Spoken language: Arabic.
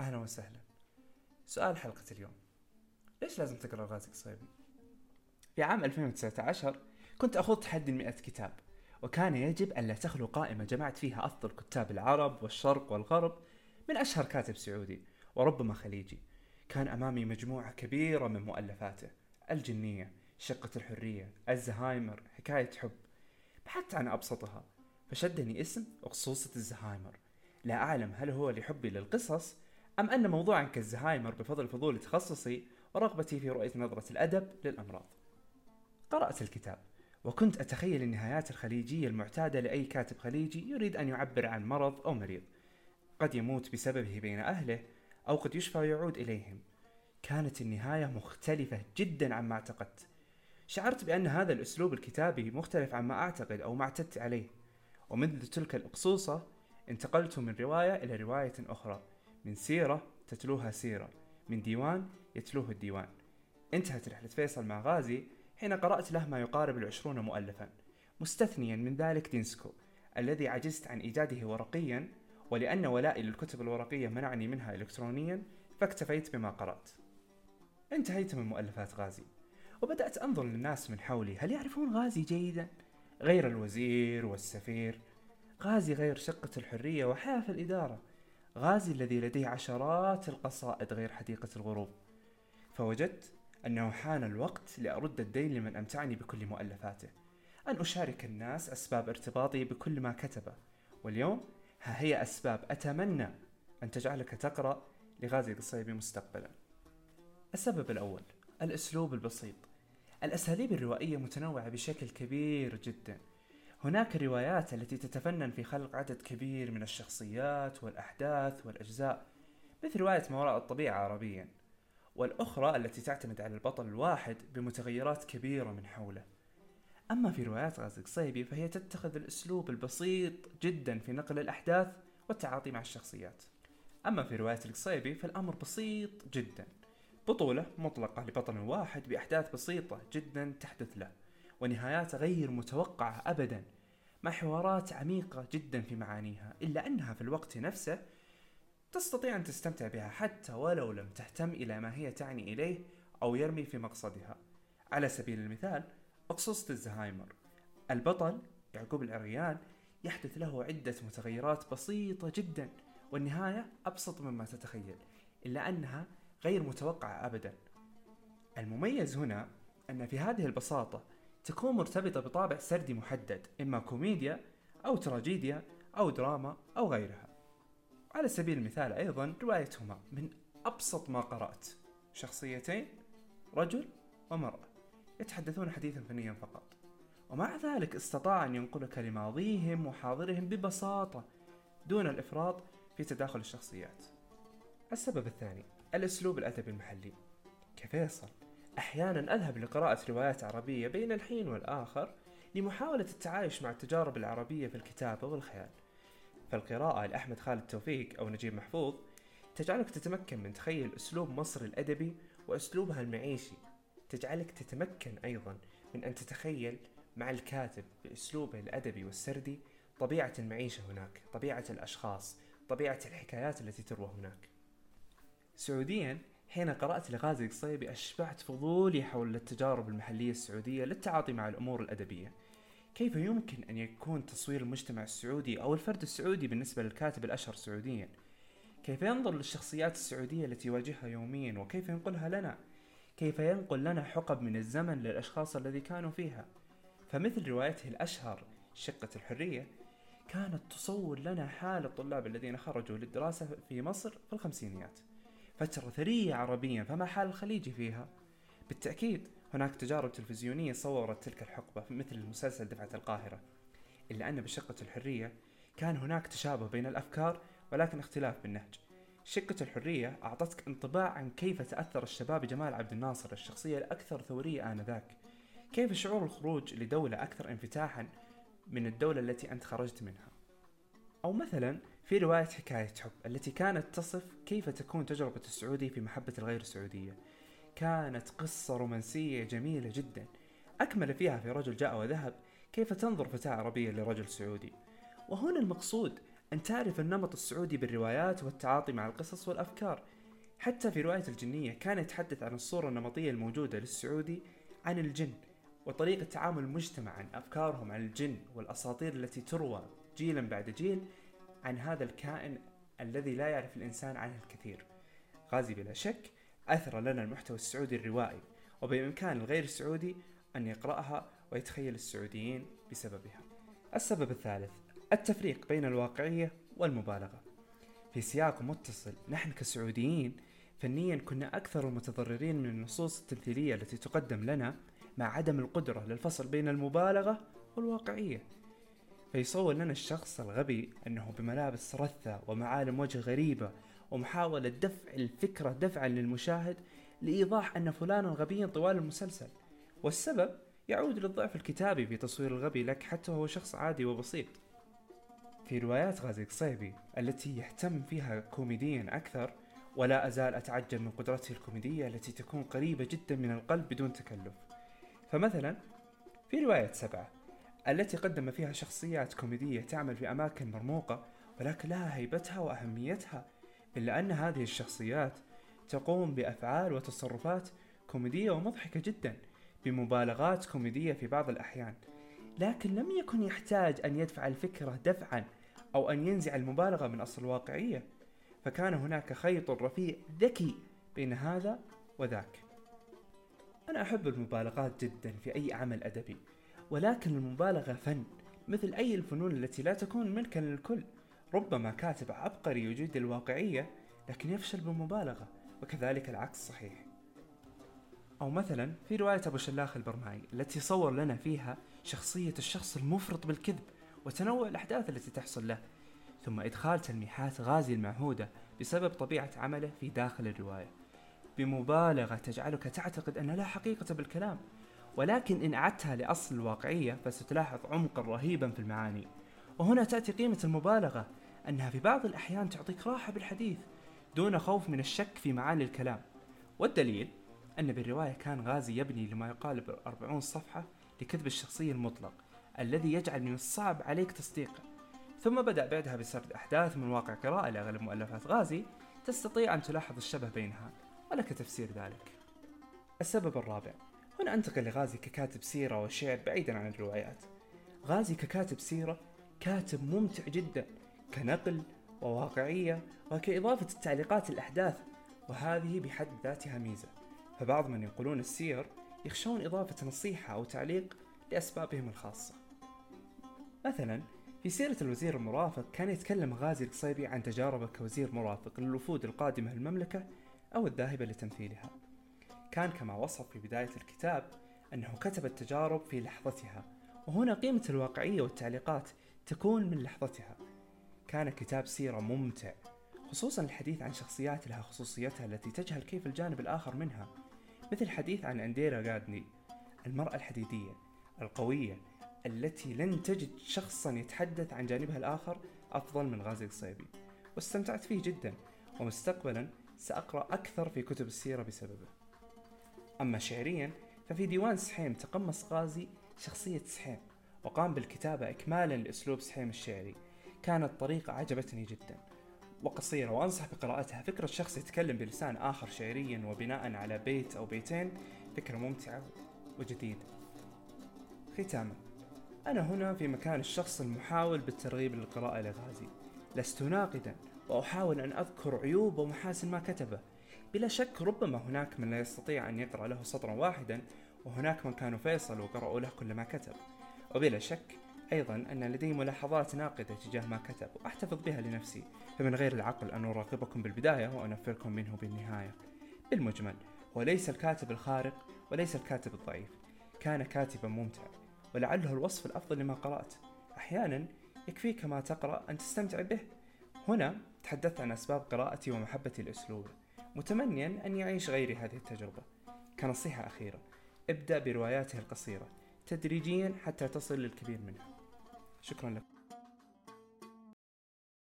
أهلا وسهلا. سؤال حلقة اليوم. ليش لازم تقرأ غازي قصيبي؟ في عام 2019 كنت أخوض تحدي 100 كتاب وكان يجب ألا تخلو قائمة جمعت فيها أفضل كتاب العرب والشرق والغرب من أشهر كاتب سعودي وربما خليجي. كان أمامي مجموعة كبيرة من مؤلفاته الجنية شقة الحرية الزهايمر حكاية حب. بحثت عن أبسطها فشدني اسم أقصوصة الزهايمر. لا أعلم هل هو لحبي للقصص أم أن موضوعا كالزهايمر بفضل فضول تخصصي ورغبتي في رؤية نظرة الأدب للأمراض. قرأت الكتاب وكنت أتخيل النهايات الخليجية المعتادة لأي كاتب خليجي يريد أن يعبر عن مرض أو مريض. قد يموت بسببه بين أهله أو قد يشفى ويعود إليهم. كانت النهاية مختلفة جدا عما أعتقدت. شعرت بأن هذا الأسلوب الكتابي مختلف عما أعتقد أو ما اعتدت عليه. ومنذ تلك الأقصوصة انتقلت من رواية إلى رواية أخرى. من سيرة تتلوها سيرة من ديوان يتلوه الديوان. انتهت رحلة فيصل مع غازي حين قرأت له ما يقارب العشرون مؤلفا. مستثنيا من ذلك دينسكو الذي عجزت عن إيجاده ورقيا ولأن ولائي للكتب الورقية منعني منها إلكترونيا فاكتفيت بما قرأت. انتهيت من مؤلفات غازي. وبدأت أنظر للناس من حولي هل يعرفون غازي جيدا؟ غير الوزير والسفير. غازي غير شقة الحرية وحياة الإدارة. غازي الذي لديه عشرات القصائد غير حديقة الغروب. فوجدت أنه حان الوقت لأرد الدين لمن أمتعني بكل مؤلفاته أن أشارك الناس أسباب ارتباطي بكل ما كتبه. واليوم ها هي أسباب أتمنى أن تجعلك تقرأ لغازي القصيبي مستقبلا. السبب الأول الأسلوب البسيط. الأساليب الروائية متنوعة بشكل كبير جدا. هناك روايات التي تتفنن في خلق عدد كبير من الشخصيات والأحداث والأجزاء مثل رواية ما وراء الطبيعة عربيا والأخرى التي تعتمد على البطل الواحد بمتغيرات كبيرة من حوله. أما في روايات غازي قصيبي فهي تتخذ الأسلوب البسيط جدا في نقل الأحداث والتعاطي مع الشخصيات. أما في رواية القصيبي فالأمر بسيط جدا بطولة مطلقة لبطل واحد بأحداث بسيطة جدا تحدث له. ونهايات غير متوقعة أبدا. مع حوارات عميقة جدا في معانيها إلا أنها في الوقت نفسه تستطيع أن تستمتع بها حتى ولو لم تهتم إلى ما هي تعني إليه أو يرمي في مقصدها. على سبيل المثال أقصصة الزهايمر. البطل يعقوب العريان يحدث له عدة متغيرات بسيطة جدا والنهاية أبسط مما تتخيل إلا أنها غير متوقعة أبدا. المميز هنا أن في هذه البساطة تكون مرتبطة بطابع سردي محدد إما كوميديا أو تراجيديا أو دراما أو غيرها. على سبيل المثال أيضا روايتهما من أبسط ما قرأت. شخصيتين رجل ومرأة يتحدثون حديثا فنيا فقط. ومع ذلك استطاع أن ينقلك لماضيهم وحاضرهم ببساطة دون الإفراط في تداخل الشخصيات. السبب الثاني الأسلوب الأدبي المحلي. كفيصل أحيانا أذهب لقراءة روايات عربية بين الحين والآخر لمحاولة التعايش مع التجارب العربية في الكتابة والخيال. فالقراءة لأحمد خالد توفيق أو نجيب محفوظ تجعلك تتمكن من تخيل أسلوب مصر الأدبي وأسلوبها المعيشي. تجعلك تتمكن أيضا من أن تتخيل مع الكاتب بأسلوبه الأدبي والسردي طبيعة المعيشة هناك طبيعة الأشخاص طبيعة الحكايات التي تروى هناك. سعوديا حين قرأت لغازي القصيبي أشبعت فضولي حول التجارب المحلية السعودية للتعاطي مع الأمور الأدبية. كيف يمكن أن يكون تصوير المجتمع السعودي أو الفرد السعودي بالنسبة للكاتب الأشهر سعوديا؟ كيف ينظر للشخصيات السعودية التي يواجهها يوميا وكيف ينقلها لنا؟ كيف ينقل لنا حقب من الزمن للأشخاص الذي كانوا فيها؟ فمثل روايته الأشهر شقة الحرية كانت تصور لنا حال الطلاب الذين خرجوا للدراسة في مصر في الخمسينيات. فترة ثرية عربيا فما حال الخليج فيها. بالتأكيد هناك تجارب تلفزيونية صورت تلك الحقبة مثل مسلسل دفعة القاهرة إلا أن بشقة الحرية كان هناك تشابه بين الأفكار ولكن اختلاف بالنهج. شقة الحرية أعطتك انطباع عن كيف تأثر الشباب بجمال عبد الناصر الشخصية الأكثر ثورية آنذاك. كيف شعور الخروج لدولة أكثر انفتاحا من الدولة التي أنت خرجت منها؟ أو مثلا في رواية حكاية حب التي كانت تصف كيف تكون تجربة السعودي في محبة الغير السعودية. كانت قصة رومانسية جميلة جدا. أكمل فيها في رجل جاء وذهب كيف تنظر فتاة عربية لرجل سعودي؟ وهنا المقصود أن تعرف النمط السعودي بالروايات والتعاطي مع القصص والأفكار. حتى في رواية الجنية كان يتحدث عن الصورة النمطية الموجودة للسعودي عن الجن وطريقة تعامل المجتمع عن أفكارهم عن الجن والأساطير التي تروى جيلا بعد جيل عن هذا الكائن الذي لا يعرف الإنسان عنه الكثير. غازي بلا شك أثر لنا المحتوى السعودي الروائي وبإمكان الغير السعودي أن يقرأها ويتخيل السعوديين بسببها. السبب الثالث التفريق بين الواقعية والمبالغة. في سياق متصل نحن كسعوديين فنيا كنا أكثر المتضررين من النصوص التمثيلية التي تقدم لنا مع عدم القدرة للفصل بين المبالغة والواقعية. فيصور لنا الشخص الغبي أنه بملابس رثة ومعالم وجه غريبة ومحاولة دفع الفكرة دفعا للمشاهد لإيضاح أن فلانا غبيا طوال المسلسل. والسبب يعود للضعف الكتابي في تصوير الغبي لك حتى وهو شخص عادي وبسيط. في روايات غازي قصيبي التي يهتم فيها كوميديا أكثر ولا أزال أتعجب من قدرته الكوميدية التي تكون قريبة جدا من القلب بدون تكلف. فمثلا في رواية سبعة التي قدم فيها شخصيات كوميدية تعمل في أماكن مرموقة ولكن لها هيبتها وأهميتها إلا أن هذه الشخصيات تقوم بأفعال وتصرفات كوميدية ومضحكة جدا بمبالغات كوميدية في بعض الأحيان. لكن لم يكن يحتاج أن يدفع الفكرة دفعا أو أن ينزع المبالغة من أصل الواقعية فكان هناك خيط رفيع ذكي بين هذا وذاك. أنا أحب المبالغات جدا في أي عمل أدبي. ولكن المبالغة فن مثل أي الفنون التي لا تكون ملكا للكل. ربما كاتب عبقري يجيد الواقعية لكن يفشل بالمبالغة وكذلك العكس صحيح. أو مثلا في رواية أبو شلاخ البرمائي التي صور لنا فيها شخصية الشخص المفرط بالكذب وتنوع الأحداث التي تحصل له ثم إدخال تلميحات غازي المعهودة بسبب طبيعة عمله في داخل الرواية. بمبالغة تجعلك تعتقد أن لا حقيقة بالكلام ولكن إن أعدتها لأصل الواقعية فستلاحظ عمقا رهيبا في المعاني. وهنا تأتي قيمة المبالغة أنها في بعض الأحيان تعطيك راحة بالحديث دون خوف من الشك في معاني الكلام. والدليل أن بالرواية كان غازي يبني لما يقارب 40 صفحة لكذب الشخصية المطلق الذي يجعل من الصعب عليك تصديقه. ثم بدأ بعدها بسرد أحداث من واقع قراءة لأغلب مؤلفات غازي تستطيع أن تلاحظ الشبه بينها. ولك تفسير ذلك. السبب الرابع. هنا أنتقل لغازي ككاتب سيرة وشعر بعيدا عن الروايات. غازي ككاتب سيرة كاتب ممتع جدا كنقل وواقعية وكإضافة التعليقات الأحداث وهذه بحد ذاتها ميزة. فبعض من ينقلون السير يخشون إضافة نصيحة أو تعليق لأسبابهم الخاصة. مثلا في سيرة الوزير المرافق كان يتكلم غازي القصيبي عن تجاربه كوزير مرافق للوفود القادمة المملكة أو الذاهبة لتمثيلها. كان كما وصف في بداية الكتاب أنه كتب التجارب في لحظتها وهنا قيمة الواقعية والتعليقات تكون من لحظتها. كان كتاب سيرة ممتع خصوصا الحديث عن شخصيات لها خصوصيتها التي تجهل كيف الجانب الآخر منها مثل الحديث عن أنديرا غادني المرأة الحديدية القوية التي لن تجد شخصا يتحدث عن جانبها الآخر أفضل من غازي الصيبي. واستمتعت فيه جدا ومستقبلا سأقرأ أكثر في كتب السيرة بسببه. أما شعريا ففي ديوان سحيم تقمص غازي شخصية سحيم وقام بالكتابة إكمالا لأسلوب سحيم الشعري. كانت طريقة عجبتني جدا وقصيرة وأنصح بقراءتها. فكرة شخص يتكلم بلسان آخر شعريا وبناء على بيت أو بيتين فكرة ممتعة وجديدة. ختاما أنا هنا في مكان الشخص المحاول بالترغيب للقراءة لغازي. لست ناقدا وأحاول أن أذكر عيوب ومحاسن ما كتبه. بلا شك ربما هناك من لا يستطيع أن يقرأ له سطرا واحدا وهناك من كانوا فيصل وقرأوا له كل ما كتب. وبلا شك أيضا أن لدي ملاحظات ناقدة تجاه ما كتب وأحتفظ بها لنفسي. فمن غير العقل أن أراقبكم بالبداية وأنفركم منه بالنهاية. بالمجمل هو ليس الكاتب الخارق وليس الكاتب الضعيف. كان كاتبا ممتعا ولعله الوصف الأفضل لما قرأت. أحيانا يكفيك ما تقرأ أن تستمتع به. هنا تحدثت عن أسباب قراءتي ومحبتي لأسلوبه. متمنيا أن يعيش غيري هذه التجربة. كنصيحة أخيرة. ابدأ برواياته القصيرة. تدريجيا حتى تصل للكثير منها. شكرا لكم